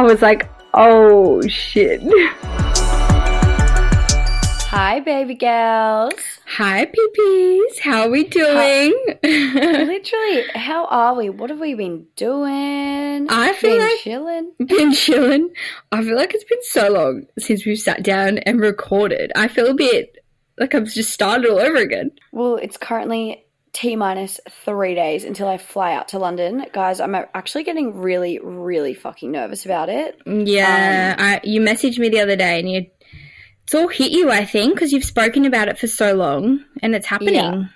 I was like, oh shit. Hi, baby girls. Hi, peepees. How are we doing? Literally, how are we? What have we been doing? I feel been like- chilling. been chilling. I feel like it's been so long since we've sat down and recorded. I feel a bit like I've just started all over again. Well, it's currently T minus three days until I fly out to London. Guys, I'm actually getting really, really fucking nervous about it. Yeah, um, I, you messaged me the other day and you. It's all hit you, I think, because you've spoken about it for so long and it's happening.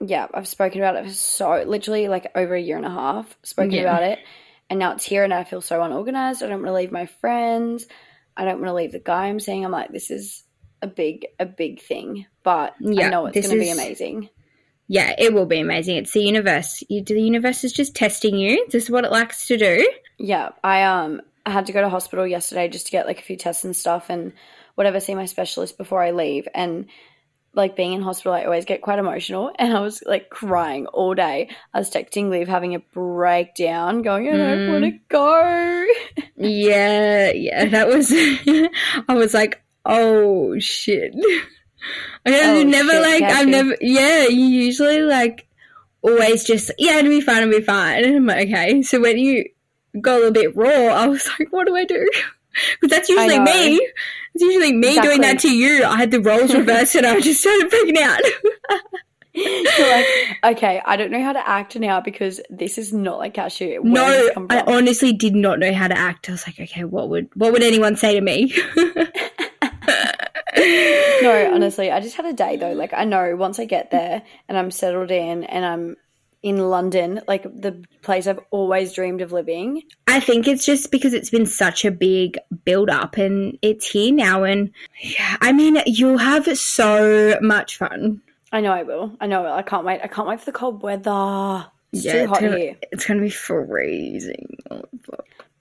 Yeah, I've spoken about it for so literally like over a year and a half. Spoken Yeah. about it, and now it's here, and I feel so unorganized. I don't want to leave my friends. I don't want to leave the guy I'm seeing. I'm like, this is a big, a big thing, but I Yeah, know it's going to be amazing. Yeah, it will be amazing. It's the universe. You, the universe is just testing you. This is what it likes to do. Yeah, I um I had to go to hospital yesterday just to get like a few tests and stuff and whatever, see my specialist before I leave. And like being in hospital, I always get quite emotional, and I was like crying all day. I was texting Liv, having a breakdown, going, "I don't Mm. want to go." Yeah, yeah, that was. I was like, oh shit. I Oh, you never shit, like. I've never. Yeah, you usually like always just yeah, it'll be fine, it'll be fine. And I'm like, okay. So when you got a little bit raw, I was like, what do I do? Because that's usually me. It's usually me doing that to you. I had the roles reversed and I just started freaking out. You're like, okay, I don't know how to act now because this is not like cashew. Where no, did this come I honestly did not know how to act. I was like, okay, what would what would anyone say to me? No, honestly, I just had a day though. Like I know once I get there and I'm settled in and I'm in London, like the place I've always dreamed of living. I think it's just because it's been such a big build up and it's here now and yeah, I mean you'll have so much fun. I know I will. I know I will. I can't wait. I can't wait for the cold weather. It's yeah, too it's gonna, here. it's gonna be freezing. Oh.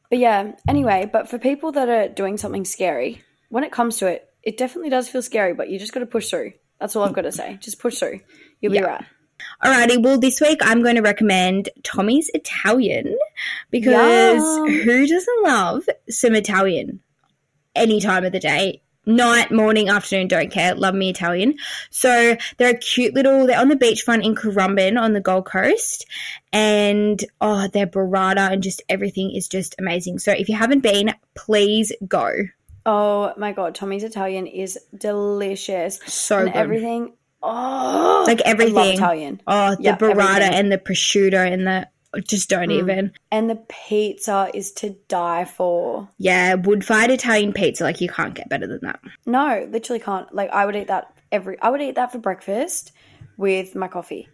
But yeah, anyway, but for people that are doing something scary, when it comes to it, it definitely does feel scary, but you just got to push through. That's all I've got to say. Just push through. You'll Yeah. be right. Alrighty, well this week I'm going to recommend Tommy's Italian because who doesn't love some Italian any time of the day? Night, morning, afternoon, don't care. Love me Italian. So they're a cute little. They're on the beachfront in Currumbin on the Gold Coast, and oh, their burrata and just everything is just amazing. So if you haven't been, please go. Oh my god, Tommy's Italian is delicious. So and good. everything. Oh, Like I love everything. Italian. Oh, the Yeah, burrata everything. and the prosciutto and the just don't Mm. even. And the pizza is to die for. Yeah, wood fired Italian pizza. Like you can't get better than that. No, literally can't. Like I would eat that every. I would eat that for breakfast with my coffee,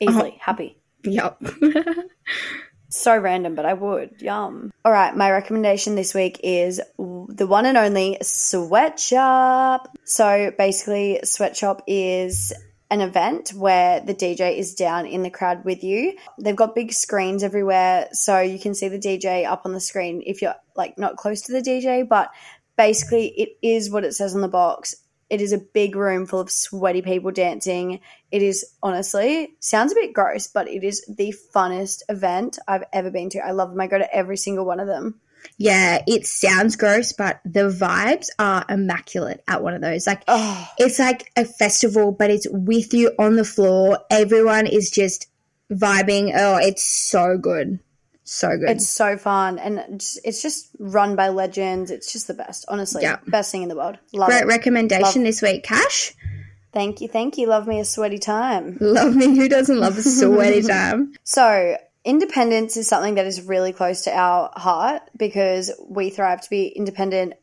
easily, Uh-huh. happy. Yep. So random, but I would. Yum. All right, my recommendation this week is the one and only Sweatshop. So basically, Sweatshop is an event where the DJ is down in the crowd with you. They've got big screens everywhere, so you can see the DJ up on the screen if you're like not close to the DJ, but basically it is what it says on the box. It is a big room full of sweaty people dancing. It is honestly sounds a bit gross, but it is the funnest event I've ever been to. I love them. I go to every single one of them. yeah, it sounds gross, but the vibes are immaculate at one of those. Like Oh, it's like a festival, but it's with you on the floor. Everyone is just vibing. Oh, it's so good. So good. it's so fun, and it's- it's just run by legends. It's just the best, honestly. Yeah. Best thing in the world. Love Great it. recommendation Love- this week, Cash. Thank you, thank you. Love me a sweaty time. Love me. Who doesn't love a sweaty time? So, independence is something that is really close to our heart because we thrive to be independent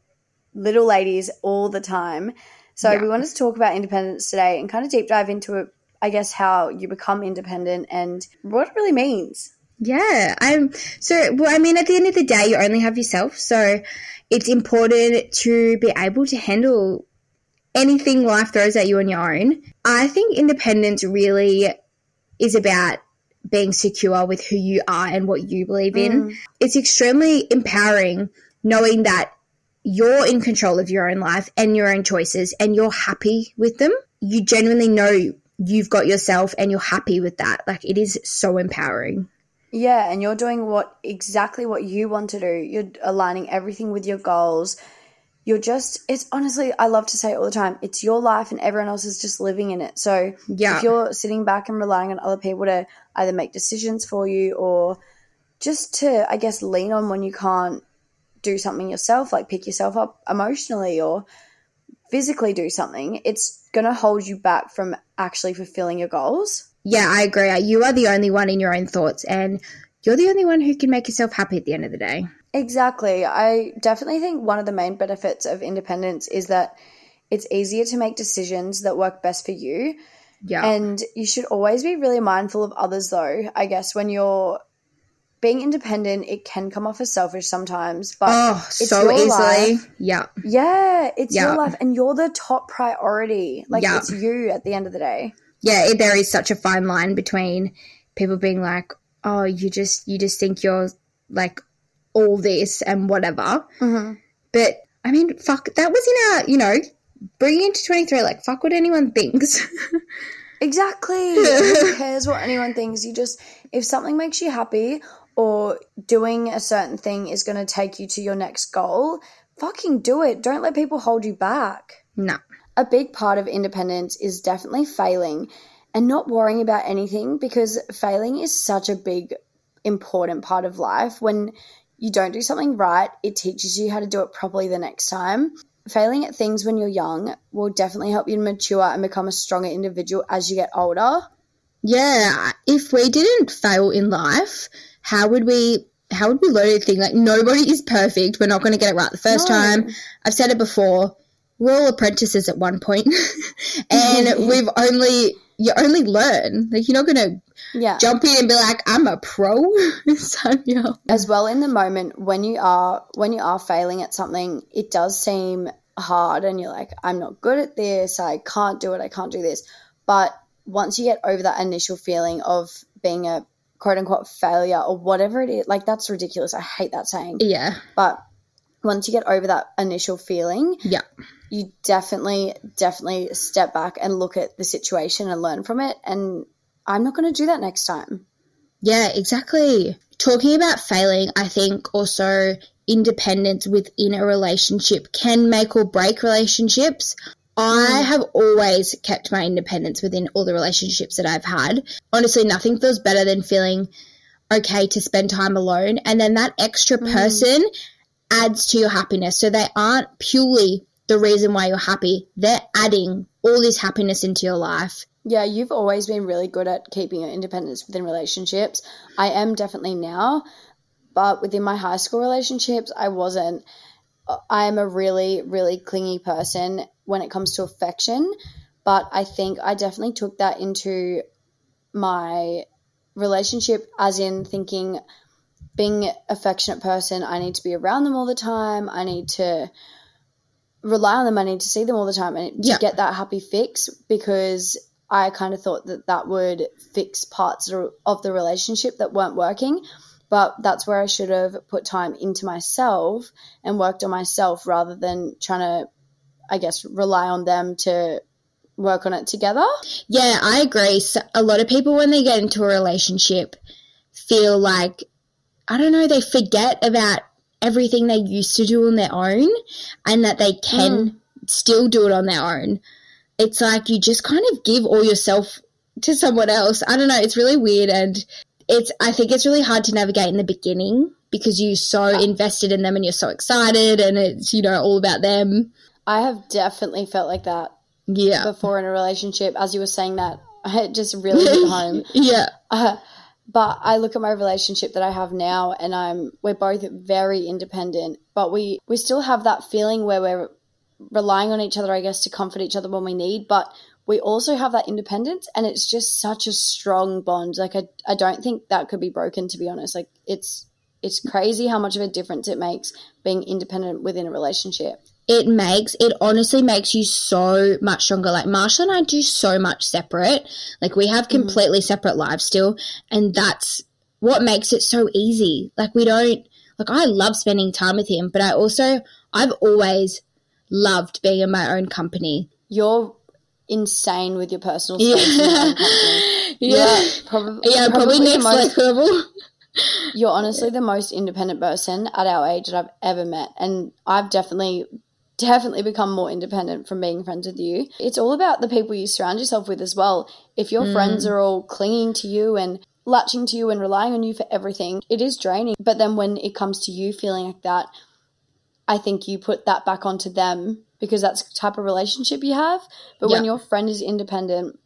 little ladies all the time. So, Yeah. we wanted to talk about independence today and kind of deep dive into it, I guess, how you become independent and what it really means. Yeah, I'm so well. I mean, at the end of the day, you only have yourself, so it's important to be able to handle anything life throws at you on your own. I think independence really is about being secure with who you are and what you believe in. Mm. It's extremely empowering knowing that you're in control of your own life and your own choices and you're happy with them. You genuinely know you've got yourself and you're happy with that. Like it is so empowering. Yeah, and you're doing what exactly what you want to do. You're aligning everything with your goals. You're just it's honestly I love to say it all the time. It's your life and everyone else is just living in it. So Yeah. if you're sitting back and relying on other people to either make decisions for you or just to I guess lean on when you can't do something yourself, like pick yourself up emotionally or physically do something, it's going to hold you back from actually fulfilling your goals. Yeah, I agree. You are the only one in your own thoughts, and you're the only one who can make yourself happy at the end of the day. Exactly. I definitely think one of the main benefits of independence is that it's easier to make decisions that work best for you. Yeah. And you should always be really mindful of others, though. I guess when you're being independent, it can come off as selfish sometimes, but oh, it's so your easily. life. Yeah. yeah, it's Yeah. your life and you're the top priority. Like, Yeah. it's you at the end of the day. Yeah, it, there is such a fine line between people being like, "Oh, you just you just think you're like all this and whatever." Mm-hmm. But I mean, fuck, that was in our, you know, bringing into 23, like, fuck what anyone thinks. Exactly. Who cares what anyone thinks? You just, if something makes you happy or doing a certain thing is going to take you to your next goal, fucking do it. Don't let people hold you back. no. A big part of independence is definitely failing and not worrying about anything because failing is such a big, important part of life. When you don't do something right, it teaches you how to do it properly the next time. Failing at things when you're young will definitely help you mature and become a stronger individual as you get older. Yeah, if we didn't fail in life, how would we how would we learn anything? Like nobody is perfect. We're not going to get it right the first No. time. I've said it before. We're all apprentices at one point, and we've only you only learn. Like you're not going to Yeah. jump in and be like, "I'm a pro." As well in the moment when you are when you are failing at something it does seem hard and you're like i'm not good at this. I can't do it. I can't do this. But once you get over that initial feeling of being a quote unquote failure or whatever it is like that's ridiculous. I hate that saying. Yeah, but once you get over that initial feeling yeah, you definitely definitely step back and look at the situation and learn from it and i'm not going to do that next time yeah. Exactly. Talking about failing, I think also independence within a relationship can make or break relationships. I mm. have always kept my independence within all the relationships that I've had. Honestly, nothing feels better than feeling okay to spend time alone. And then that extra mm. person adds to your happiness. So they aren't purely the reason why you're happy, they're adding all this happiness into your life. Yeah, you've always been really good at keeping your independence within relationships. I am definitely now, but within my high school relationships, I wasn't. I am a really, really clingy person when it comes to affection, but I think I definitely took that into my relationship, as in thinking being an affectionate person, I need to be around them all the time. I need to rely on them. I need to see them all the time and to Yeah. get that happy fix because I kind of thought that that would fix parts of the relationship that weren't working. But that's where I should have put time into myself and worked on myself rather than trying to, I guess, rely on them to work on it together. Yeah, I agree. So a lot of people, when they get into a relationship, feel like, I don't know, they forget about everything they used to do on their own and that they can still do it on their own. It's like you just kind of give all yourself to someone else. I don't know, it's really weird and it's I think it's really hard to navigate in the beginning because you're so invested in them and you're so excited and it's, you know, all about them. I have definitely felt like that Yeah. before in a relationship. As you were saying that, it just really hit home. yeah. Uh, but I look at my relationship that I have now, and I'm we're both very independent, but we we still have that feeling where we're relying on each other, I guess, to comfort each other when we need. But we also have that independence, and it's just such a strong bond. Like I, I don't think that could be broken. To be honest, like it's it's crazy how much of a difference it makes being independent within a relationship. it makes it honestly makes you so much stronger. Like Marshall and I do so much separate. Like we have mm-hmm. completely separate lives still, and that's what makes it so easy. Like we don't like I love spending time with him, but I also I've always loved being in my own company. You're insane with your personal space. your. Yeah. probably, Yeah, probably, the next most- level. You're honestly the most independent person at our age that I've ever met. And I've definitely, definitely become more independent from being friends with you. It's all about the people you surround yourself with as well. If your Mm. friends are all clinging to you and latching to you and relying on you for everything, it is draining. But then when it comes to you feeling like that, I think you put that back onto them because that's the type of relationship you have. But when your friend is independent,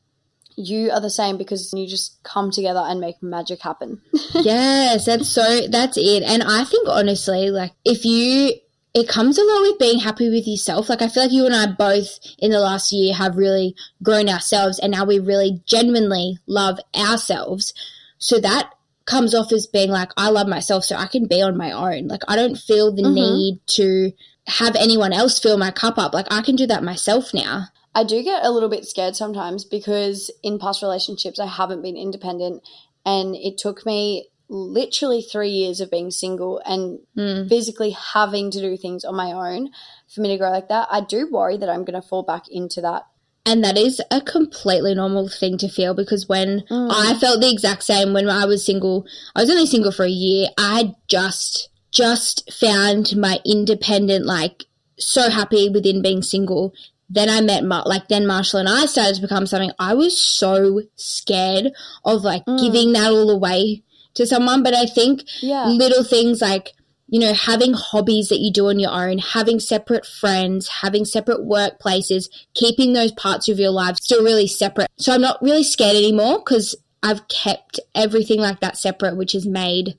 you are the same because you just come together and make magic happen. yes, that's so that's it. And I think honestly, like if you it comes along with being happy with yourself. Like I feel like you and I both in the last year have really grown ourselves and now we really genuinely love ourselves. So that comes off as being like I love myself so I can be on my own. Like I don't feel the Mhm. need to have anyone else fill my cup up. Like I can do that myself now. I do get a little bit scared sometimes because in past relationships, I haven't been independent. And it took me literally three years of being single and Mm. physically having to do things on my own for me to grow like that. I do worry that I'm going to fall back into that. And that is a completely normal thing to feel because when Mm. I felt the exact same when I was single, I was only single for a year. I had just, just found my independent, like, so happy within being single. Then I met, Mar- like, then Marshall and I started to become something. I was so scared of, like, Mm. giving that all away to someone. But I think Yeah. little things like you know having hobbies that you do on your own having separate friends having separate workplaces keeping those parts of your life still really separate so i'm not really scared anymore because i've kept everything like that separate which has made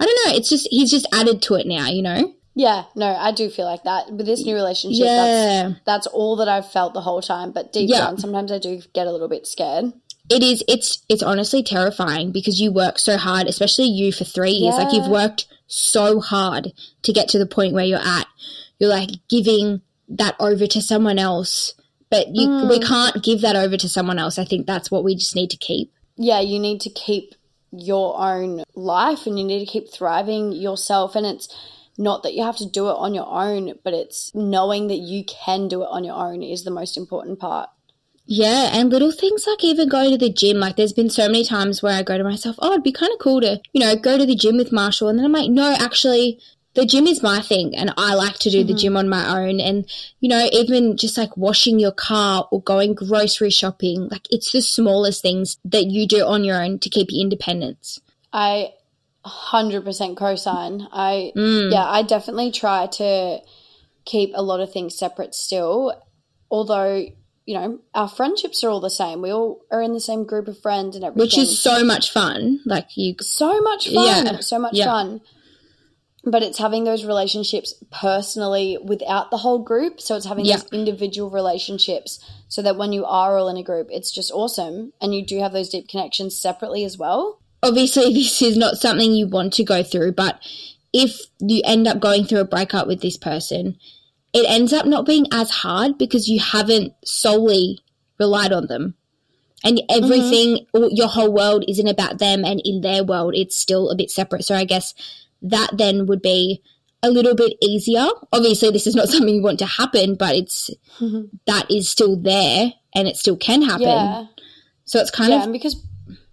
i don't know it's just he's just added to it now you know Yeah, no, I do feel like that. With this new relationship, that's, yeah that's all that I've felt the whole time. But deep Yeah. down, sometimes I do get a little bit scared. it is it's it's honestly terrifying because you work so hard especially you for three years like you've worked so hard to get to the point where you're at you're like giving that over to someone else but you Mm. we can't give that over to someone else i think that's what we just need to keep yeah, you need to keep your own life and you need to keep thriving yourself. And it's not that you have to do it on your own, but it's knowing that you can do it on your own is the most important part. yeah and little things like even going to the gym like there's been so many times where i go to myself oh it'd be kind of cool to you know go to the gym with marshall and then i'm like no actually the gym is my thing and I like to do the mm-hmm. gym on my own and you know even just like washing your car or going grocery shopping like it's the smallest things that you do on your own to keep your independence. I 100% co-sign. I Mm. yeah, I definitely try to keep a lot of things separate still. Although, you know, our friendships are all the same. We all are in the same group of friends and everything. Which is so much fun. Like you so much fun. Yeah, So much yeah. fun. But it's having those relationships personally without the whole group. So it's having Yeah. those individual relationships so that when you are all in a group, it's just awesome. And you do have those deep connections separately as well. Obviously this is not something you want to go through, but if you end up going through a breakup with this person, it ends up not being as hard because you haven't solely relied on them. And mm-hmm. everything, or your whole world isn't about them, and in their world, it's still a bit separate. So I guess that then would be a little bit easier. Obviously, this is not something you want to happen, but it's that is still there and it still can happen. Yeah. So it's kind yeah. of, because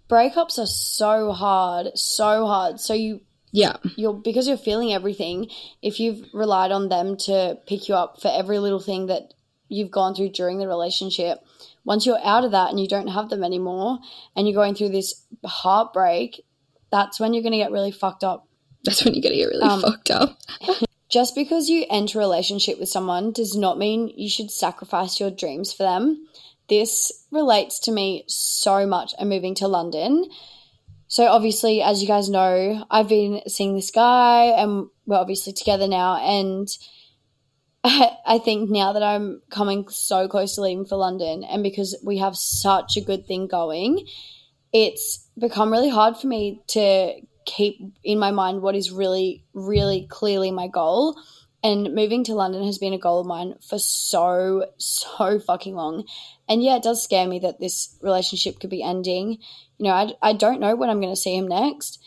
breakups are so hard, so hard. So you yeah, you're because you're feeling everything if you've relied on them to pick you up for every little thing that you've gone through during the relationship once you're out of that and you don't have them anymore and you're going through this heartbreak that's when you're going to get really fucked up that's when you're going to get really Um, fucked up. just because you enter a relationship with someone does not mean you should sacrifice your dreams for them this relates to me so much i'm moving to london. So obviously as you guys know i've been seeing this guy and we're obviously together now. And I, I think now that i'm coming so close to leaving for london and because we have such a good thing going it's become really hard for me to keep in my mind what is really really clearly my goal and moving to london has been a goal of mine for so so fucking long. And yeah it does scare me that this relationship could be ending. You know i, I don't know when i'm going to see him next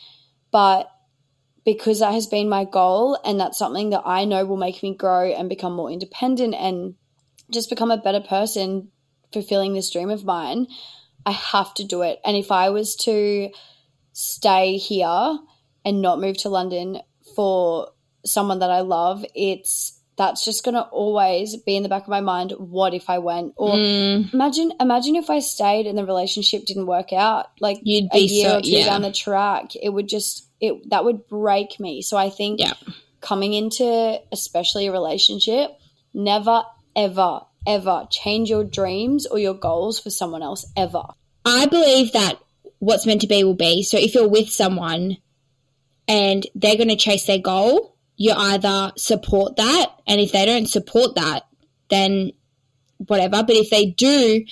but because that has been my goal and that's something that i know will make me grow and become more independent and just become a better person fulfilling this dream of mine i have to do it. And if i was to stay here and not move to London for someone that I love, it's that's just gonna always be in the back of my mind. What if I went? Or Mm, imagine, imagine if I stayed and the relationship didn't work out. Like You'd a be year so- or two yeah. down the track, it would just it that would break me. So I think Yeah. coming into especially a relationship, never ever ever change your dreams or your goals for someone else ever. I believe that what's meant to be will be. So if you're with someone and they're going to chase their goal, you either support that, and if they don't support that, then whatever. But if they do,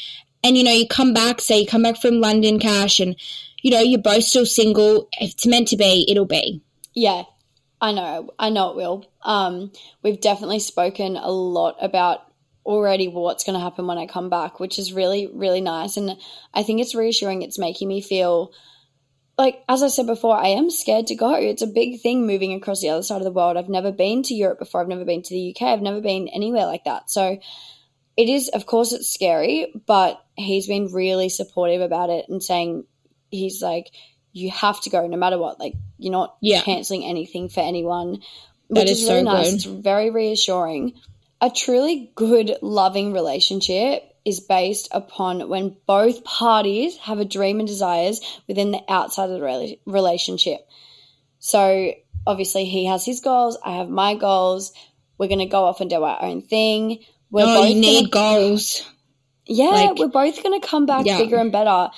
and you know, you come back, say you come back from London cash, and you know, you're both still single, if it's meant to be, it'll be. Yeah, I know. I know it will. Um, we've definitely spoken a lot about already what's going to happen when I come back, which is really, really nice. And I think it's reassuring. It's making me feel like, as I said before, I am scared to go. It's a big thing moving across the other side of the world. I've never been to Europe before. I've never been to the UK. I've never been anywhere like that. So it is, of course, it's scary, but he's been really supportive about it and saying, he's like, you have to go no matter what. Like, you're not Yeah. canceling anything for anyone, which is is really so nice. good. It's very reassuring. A truly good, loving relationship is based upon when both parties have a dream and desires within the outside of the rela- relationship. So, obviously, he has his goals, I have my goals. We're going to go off and do our own thing. We're oh, you gonna- need goals. yeah, Like- we're both going to come back Yeah. bigger and better.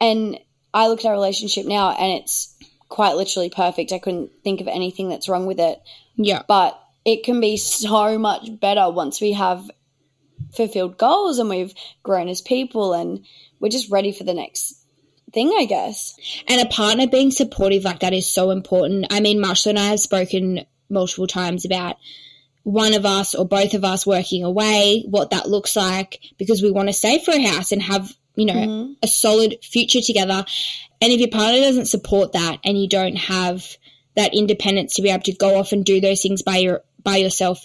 And I look at our relationship now and it's quite literally perfect. I couldn't think of anything that's wrong with it. Yeah. But it can be so much better once we have fulfilled goals and we've grown as people and we're just ready for the next thing, I guess. And a partner being supportive like that is so important. I mean, Marshall and I have spoken multiple times about one of us or both of us working away, what that looks like, because we want to save for a house and have, you know, Mhm. a solid future together. And if your partner doesn't support that and you don't have that independence to be able to go off and do those things by your by yourself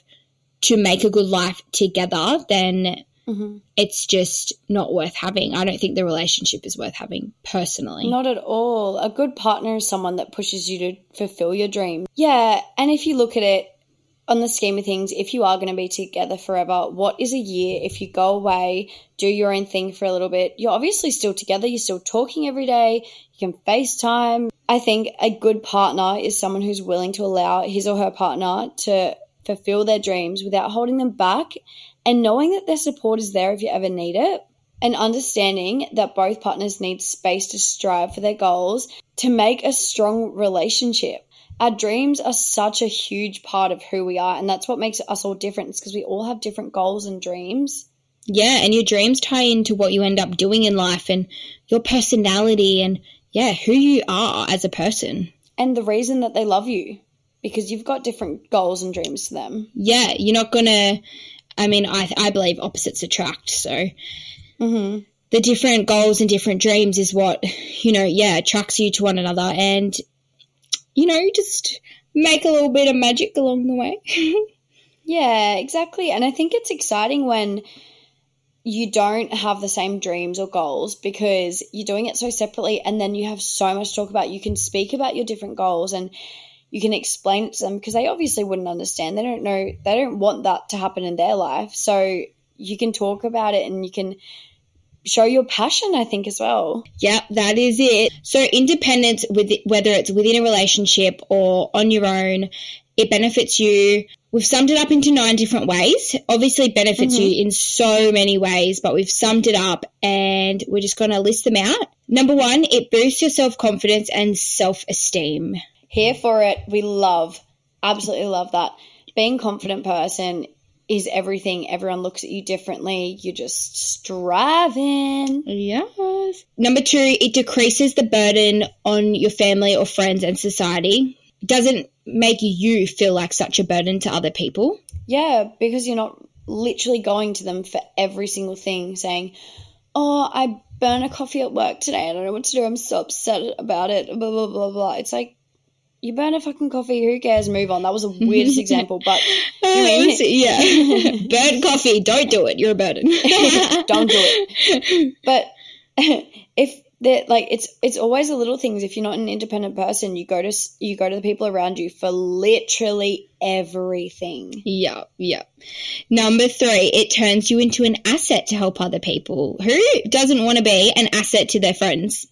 to make a good life together, then Mhm. it's just not worth having. I don't think the relationship is worth having personally. Not at all. A good partner is someone that pushes you to fulfill your dream. Yeah, and if you look at it on the scheme of things, if you are going to be together forever, what is a year if you go away, do your own thing for a little bit? You're obviously still together, you're still talking every day, you can FaceTime. I think a good partner is someone who's willing to allow his or her partner to fulfill their dreams without holding them back and knowing that their support is there if you ever need it and understanding that both partners need space to strive for their goals to make a strong relationship. Our dreams are such a huge part of who we are, and that's what makes us all different. It's because we all have different goals and dreams. Yeah, and your dreams tie into what you end up doing in life and your personality and yeah, who you are as a person. And the reason that they love you, because you've got different goals and dreams to them. Yeah, you're not gonna. I mean, I I believe opposites attract. So hmm the different goals and different dreams is what you know. Yeah, attracts you to one another, and you know, just make a little bit of magic along the way. Yeah, exactly. And I think it's exciting when you don't have the same dreams or goals because you're doing it so separately and then you have so much to talk about. You can speak about your different goals and you can explain it to them because they obviously wouldn't understand. They don't know, they don't want that to happen in their life. So you can talk about it and you can show your passion, I think, as well. Yeah, that is it. So independence, with whether it's within a relationship or on your own, it benefits you. We've summed it up into nine different ways. Obviously, it benefits mm-hmm. you in so many ways, but we've summed it up and we're just going to list them out. Number one, it boosts your self confidence and self esteem. Here for it. We love, absolutely love that. Being a confident person is everything. Everyone looks at you differently. You're just striving. Yes. Number two, it decreases the burden on your family or friends and society. It doesn't make you feel like such a burden to other people. Yeah, because you're not literally going to them for every single thing saying, Oh, I burn a coffee at work today. I don't know what to do. I'm so upset about it. Blah, blah, blah, blah. It's like, you burn a fucking coffee. Who cares? Move on. That was the weirdest example, but Oh, mean- yeah. burn coffee. Don't do it. You're a burden. Don't do it. But if that like it's it's always the little things. If you're not an independent person, you go to you go to the people around you for literally everything. Yeah, yeah. Number three, it turns you into an asset to help other people. Who doesn't want to be an asset to their friends?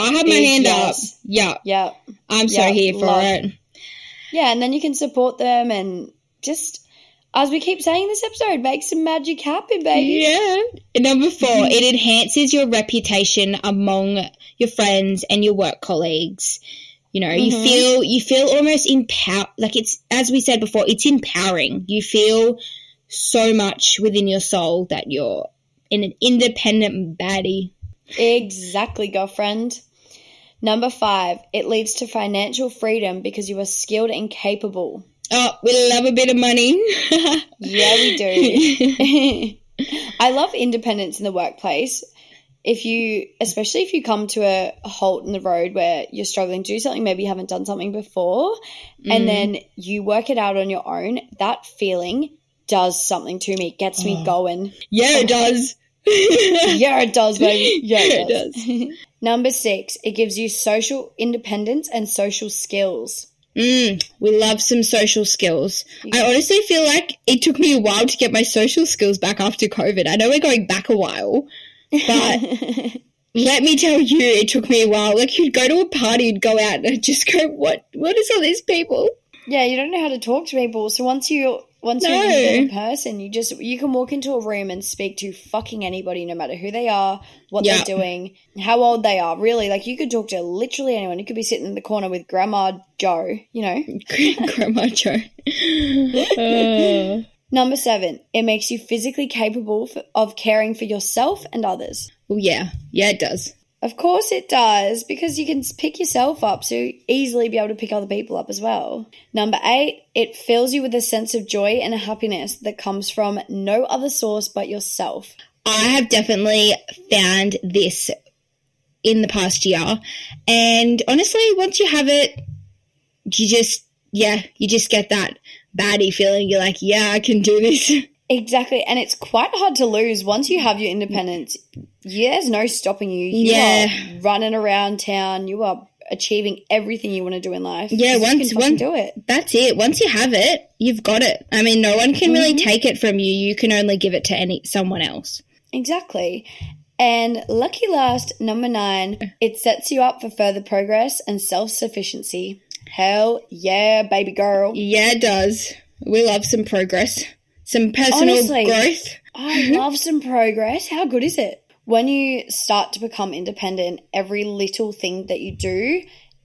I have my hand yes. up. Yeah, Yeah, I'm so here for love. it. yeah, and then you can support them and just as we keep saying in this episode, make some magic happen, baby. Yeah. Number four, it enhances your reputation among your friends and your work colleagues. You know, you Mhm. feel you feel almost empower like it's as we said before, it's empowering. You feel so much within your soul that you're in an independent baddie. Exactly, girlfriend. Number five, it leads to financial freedom because you are skilled and capable. Oh, we love a bit of money. Yeah, we do. I love independence in the workplace. If you, especially if you come to a halt in the road where you're struggling to do something, maybe you haven't done something before, and mm. then you work it out on your own, that feeling does something to me. Gets me oh. going. yeah, it does. Yeah, it does, baby. Yeah, Yeah, it does. Number six, it gives you social independence and social skills. Mm, we love some social skills. I honestly feel like it took me a while to get my social skills back after COVID. I know we're going back a while, but let me tell you, it took me a while. Like you'd go to a party, you'd go out, and I'd just go, "What? What is all these people?" Yeah, you don't know how to talk to people. So once you once you're No. an independent person, you just you can walk into a room and speak to fucking anybody, no matter who they are, what Yeah. they're doing, how old they are. Really, like you could talk to literally anyone. You could be sitting in the corner with Grandma Joe. You know. Grandma Joe. Uh, Number seven, it makes you physically capable of caring for yourself and others. well, yeah, yeah, it does. Of course it does, because you can pick yourself up so easily be able to pick other people up as well. Number eight, it fills you with a sense of joy and happiness that comes from no other source but yourself. I have definitely found this in the past year. And honestly, once you have it, you just, yeah, you just get that baddie feeling. You're like, yeah, I can do this. Exactly, and it's quite hard to lose once you have your independence. Yeah, there's no stopping you. You Yeah. are running around town. You are achieving everything you want to do in life. Yeah, You once- can one- do it. That's it. Once you have it, you've got it. I mean, no one can really mm-hmm. take it from you. You can only give it to any someone else. Exactly. And lucky last, number nine, it sets you up for further progress and self sufficiency. Hell yeah, baby girl. Yeah, it does. We love some progress, some personal Honestly. growth. I mm-hmm. love some progress. How good is it? When you start to become independent, every little thing that you do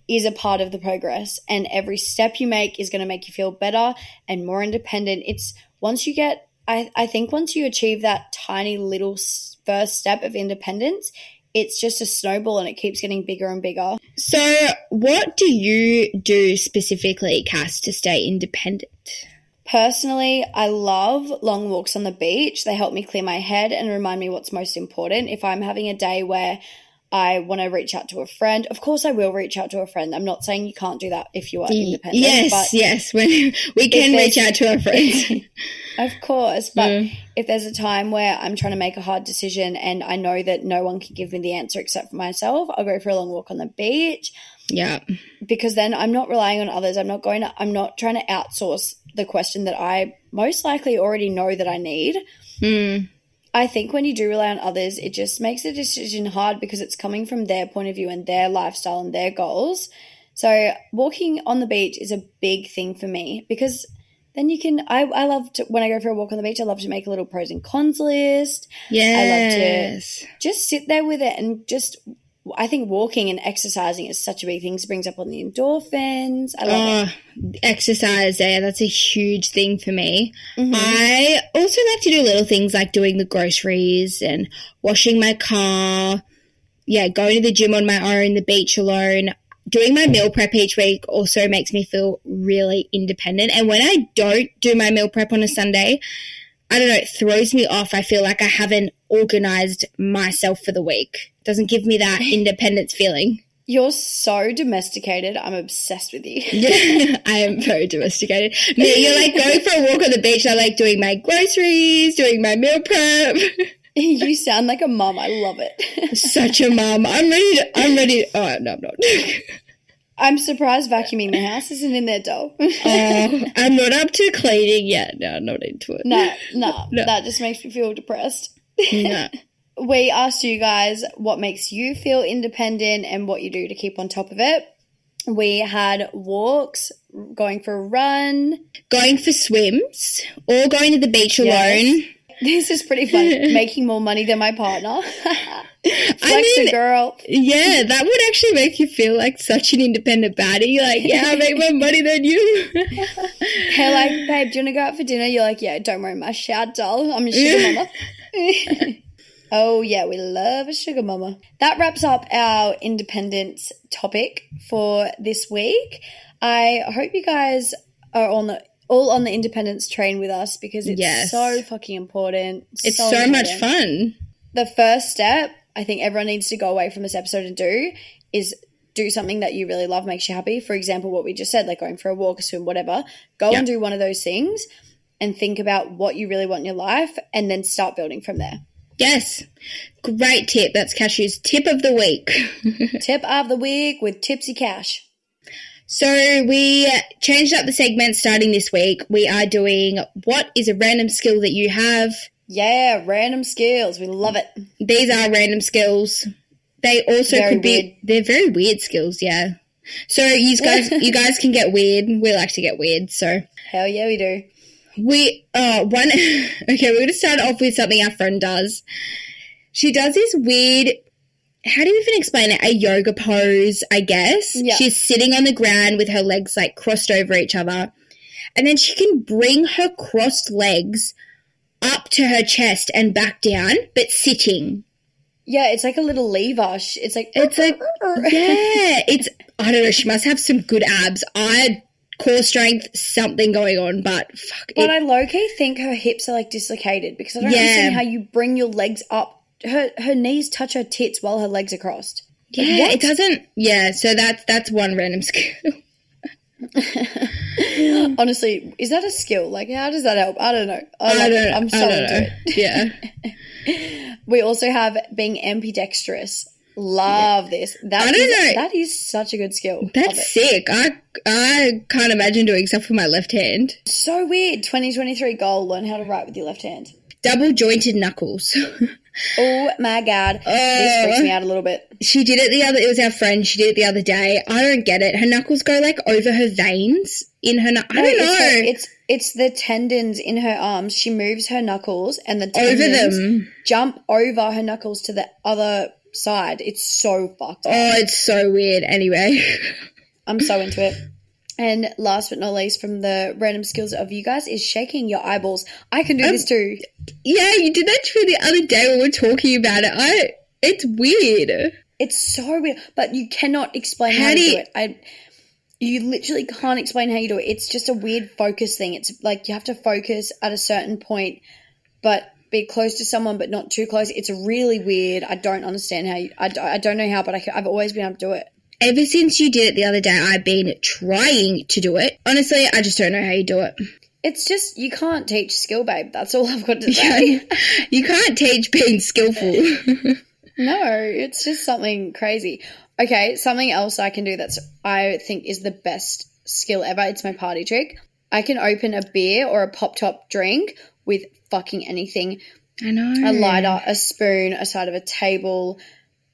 is a part of the progress, and every step you make is going to make you feel better and more independent. It's once you get, I, I think, once you achieve that tiny little first step of independence, it's just a snowball and it keeps getting bigger and bigger. So, what do you do specifically, Cass, to stay independent? Personally, I love long walks on the beach. They help me clear my head and remind me what's most important. If I'm having a day where I want to reach out to a friend, of course I will reach out to a friend. I'm not saying you can't do that if you are independent. yes, but yes. When we can reach out to our friends. Of course, but Mm. if there's a time where I'm trying to make a hard decision and I know that no one can give me the answer except for myself, I'll go for a long walk on the beach yeah, because then I'm not relying on others. I'm not going to I'm not trying to outsource the question that I most likely already know that I need. mm, I think when you do rely on others, it just makes the decision hard because it's coming from their point of view and their lifestyle and their goals. So walking on the beach is a big thing for me because then you can I, I love to when I go for a walk on the beach, I love to make a little pros and cons list. yes. I love to just sit there with it and just I think walking and exercising is such a big thing. It brings up on the endorphins. I love Oh, exercise there. That's a huge thing for me. it. Mhm. I also like to do little things like doing the groceries and washing my car. Yeah, going to the gym on my own, the beach alone. Doing my meal prep each week also makes me feel really independent. And when I don't do my meal prep on a Sunday, I don't know, it throws me off. I feel like I haven't organized myself for the week. Doesn't give me that independence feeling. You're so domesticated. I'm obsessed with you. I am very domesticated. You're like going for a walk on the beach. I like doing my groceries, doing my meal prep. you sound like a mum. I love it. Such a mum. I'm ready. To, I'm ready. To, oh no, I'm not. I'm surprised vacuuming the house isn't in there, doll. oh, I'm not up to cleaning yet. No, I'm not into it. no, no, No. that just makes me feel depressed. No. We asked you guys what makes you feel independent and what you do to keep on top of it. We had walks, going for a run. Going for swims or going to the beach Yes. alone. This is pretty fun. Making more money than my partner. Flex mean- a girl. Yeah, that would actually make you feel like such an independent baddie. Like, yeah, I make more money than you. They're like, babe, do you want to go out for dinner? You're like, yeah, don't worry, my shout doll. I'm a sugar mama. oh, yeah, we love a sugar mama. That wraps up our independence topic for this week. I hope you guys are on the all on the independence train with us because it's Yes. so fucking important. it's so, much important. fun. the first step I think everyone needs to go away from this episode and do is do something that you really love, makes you happy. For example, what we just said, like going for a walk, a swim, whatever. Go Yeah. and do one of those things and think about what you really want in your life and then start building from there. Yes. Great tip. That's Cashew's tip of the week. Tip of the week with Tipsy Cash. So we changed up the segment starting this week. We are doing what is a random skill that you have. Yeah, random skills. We love it. These are random skills. They also Very could be they're very weird skills, yeah. So you guys you guys can get weird. We like to get weird, so Hell yeah, we do. We uh one okay, we're gonna start off with something our friend does. She does this weird how do you even explain it? A yoga pose, I guess. Yeah. She's sitting on the ground with her legs like crossed over each other. And then she can bring her crossed legs up to her chest and back down, but sitting. Yeah, it's like a little lever. It's like It's like, yeah, it's, I don't know, she must have some good abs. I, core strength, something going on, but fuck But it. I low key think her hips are like dislocated because I don't Yeah. understand how you bring your legs up. Her her knees touch her tits while her legs are crossed. Like, yeah, what? it doesn't, yeah, so that's, that's one random skill. Honestly, is that a skill? Like, how does that help? I don't know. I, I love don't. I'm so into it. Yeah. We also have being ambidextrous. Love this. That I don't is- know. That is such a good skill. That's sick. I, I can't imagine doing stuff with my left hand. So weird. 2023 goal: learn how to write with your left hand. Double jointed knuckles. Oh my god, this Oh. freaks me oh. out a little bit. she did it the other, it was our friend, she did it the other day. I don't get it. Her knuckles go like over her veins in her, knu- I don't it's, know. her- it's it's the tendons in her arms. She moves her knuckles, and the over tendons them. jump over her knuckles to the other side. It's so fucked. up. Oh, it's so weird. Anyway. I'm so into it. And last but not least, from the random skills of you guys, is shaking your eyeballs. I can do Um, this too. Yeah, you did that to me the other day when we were talking about it. I it's weird. It's so weird, but you cannot explain how, How do do it. I, you literally can't explain how you do it. It's just a weird focus thing. It's like you have to focus at a certain point, but be close to someone, but not too close. It's really weird. I don't understand how you. I, I don't know how, but I, have always been able to do it. Ever since you did it the other day, I've been trying to do it. Honestly, I just don't know how you do it. It's just you can't teach skill, babe. That's all I've got to say. you can't teach being skillful. No, it's just something crazy. Okay, something else I can do that's I think is the best skill ever. It's my party trick. I can open a beer or a pop top drink with fucking anything. I know. A lighter, a spoon, a side of a table,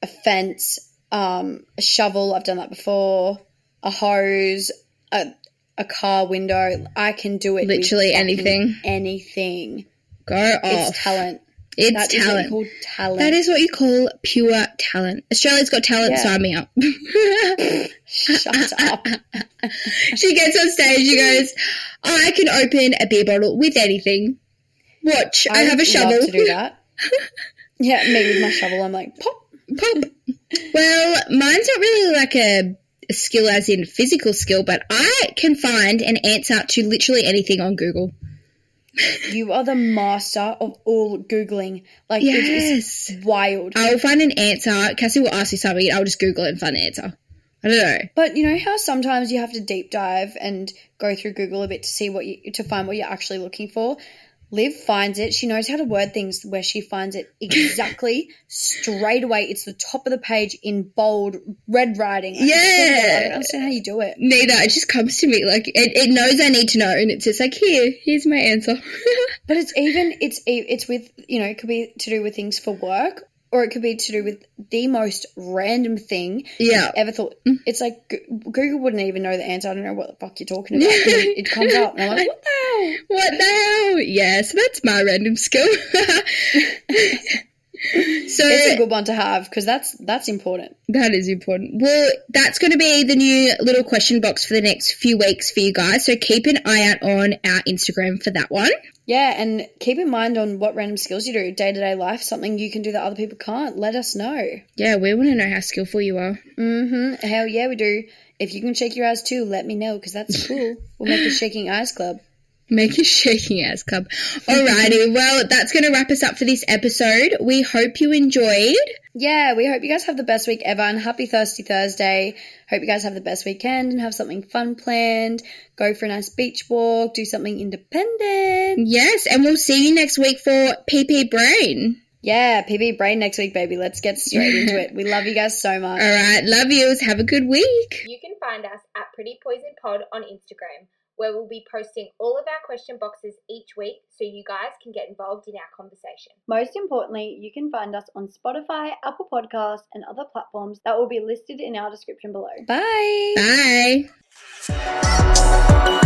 a fence, um, a shovel. I've done that before. A hose, a a car window. I can do it. Literally anything. Anything. Go off. It's talent. It's That talent. talent. That is what you call pure talent. Australia's got talent, Yeah. sign me up. Shut up. she gets on stage, she goes, I can open a beer bottle with anything. Watch, I, have a shovel. Love to do that. yeah, maybe with my shovel. I'm like pop. Pop. Well, mine's not really like a, skill as in physical skill, but I can find an answer to literally anything on Google. You are the master of all googling. Like Yes. is wild. I'll find an answer. Cassie will ask you something, I'll just Google it and find an answer. I don't know. But you know how sometimes you have to deep dive and go through Google a bit to see what you to find what you're actually looking for. Liv finds it. She knows how to word things where she finds it exactly straight away. It's the top of the page in bold red writing. I just couldn't get it. I don't Yeah. understand how you do it. Neither. It just comes to me like it, it knows I need to know, and it's just like here, here's my answer. But it's even it's it's with you know it could be to do with things for work or it could be to do with the most random thing yeah. you've ever thought. Mm. It's like Go- Google wouldn't even know the answer. I don't know what the fuck you're talking about. It comes up and I'm like, what the hell? What the hell? Yeah, so that's my random skill. so It's a good one to have because that's that's important. that is important. Well, that's going to be the new little question box for the next few weeks for you guys. So keep an eye out on our Instagram for that one. Yeah, and keep in mind on what random skills you do, day to day life, something you can do that other people can't. Let us know. Yeah, we want to know how skillful you are. Mm-hmm. Hell yeah, we do. If you can shake your eyes too, let me know because that's cool. We'll make a shaking eyes club. Make a shaking ass club. Alrighty, well, that's going to wrap us up for this episode. We hope you enjoyed. Yeah, we hope you guys have the best week ever and happy Thirsty Thursday. Hope you guys have the best weekend and have something fun planned. Go for a nice beach walk, do something independent. Yes, and we'll see you next week for PP Brain. Yeah, PP Brain next week, baby. Let's get straight into it. We love you guys so much. All right, love yous. Have a good week. You can find us at Pretty Poison Pod on Instagram, where we'll be posting all of our question boxes each week so you guys can get involved in our conversation. Most importantly, you can find us on Spotify, Apple Podcasts, and other platforms that will be listed in our description below. Bye. Bye.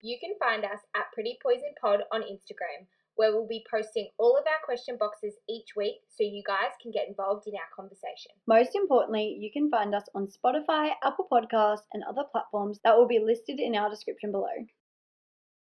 You can find us at Pretty Poison Pod on Instagram, where we'll be posting all of our question boxes each week so you guys can get involved in our conversation. Most importantly, you can find us on Spotify, Apple Podcasts, and other platforms that will be listed in our description below.